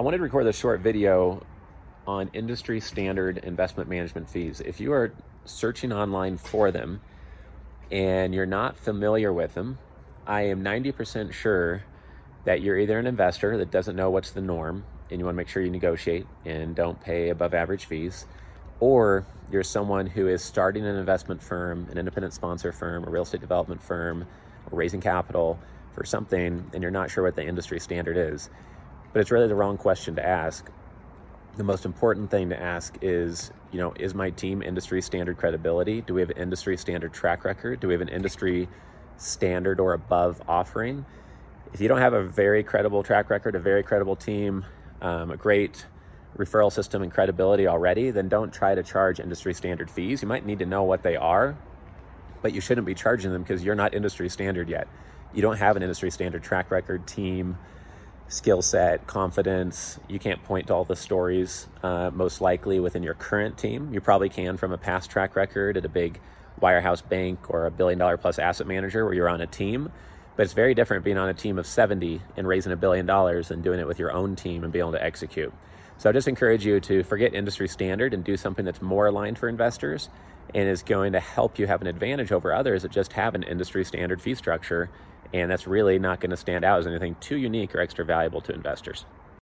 I wanted to record a short video on industry standard investment management fees. If you are searching online for them and you're not familiar with them, I am 90% sure that you're either an investor that doesn't know what's the norm and you want to make sure you negotiate and don't pay above average fees, or you're someone who is starting an investment firm, an independent sponsor firm, a real estate development firm, or raising capital for something and you're not sure what the industry standard is. But it's really the wrong question to ask. The most important thing to ask is, you know, is my team industry standard credibility? Do we have an industry standard track record? Do we have an industry standard or above offering? If you don't have a very credible track record, a very credible team, um, a great referral system and credibility already, then don't try to charge industry standard fees. You might need to know what they are, but you shouldn't be charging them because you're not industry standard yet. You don't have an industry standard track record, team, skill set, confidence. You can't point to all the stories, uh, most likely within your current team. You probably can from a past track record at a big wirehouse bank or a billion dollar plus asset manager where you're on a team. But it's very different being on a team of 70 and raising a billion dollars and doing it with your own team and being able to execute. So I just encourage you to forget industry standard and do something that's more aligned for investors and is going to help you have an advantage over others that just have an industry standard fee structure and that's really not going to stand out as anything too unique or extra valuable to investors.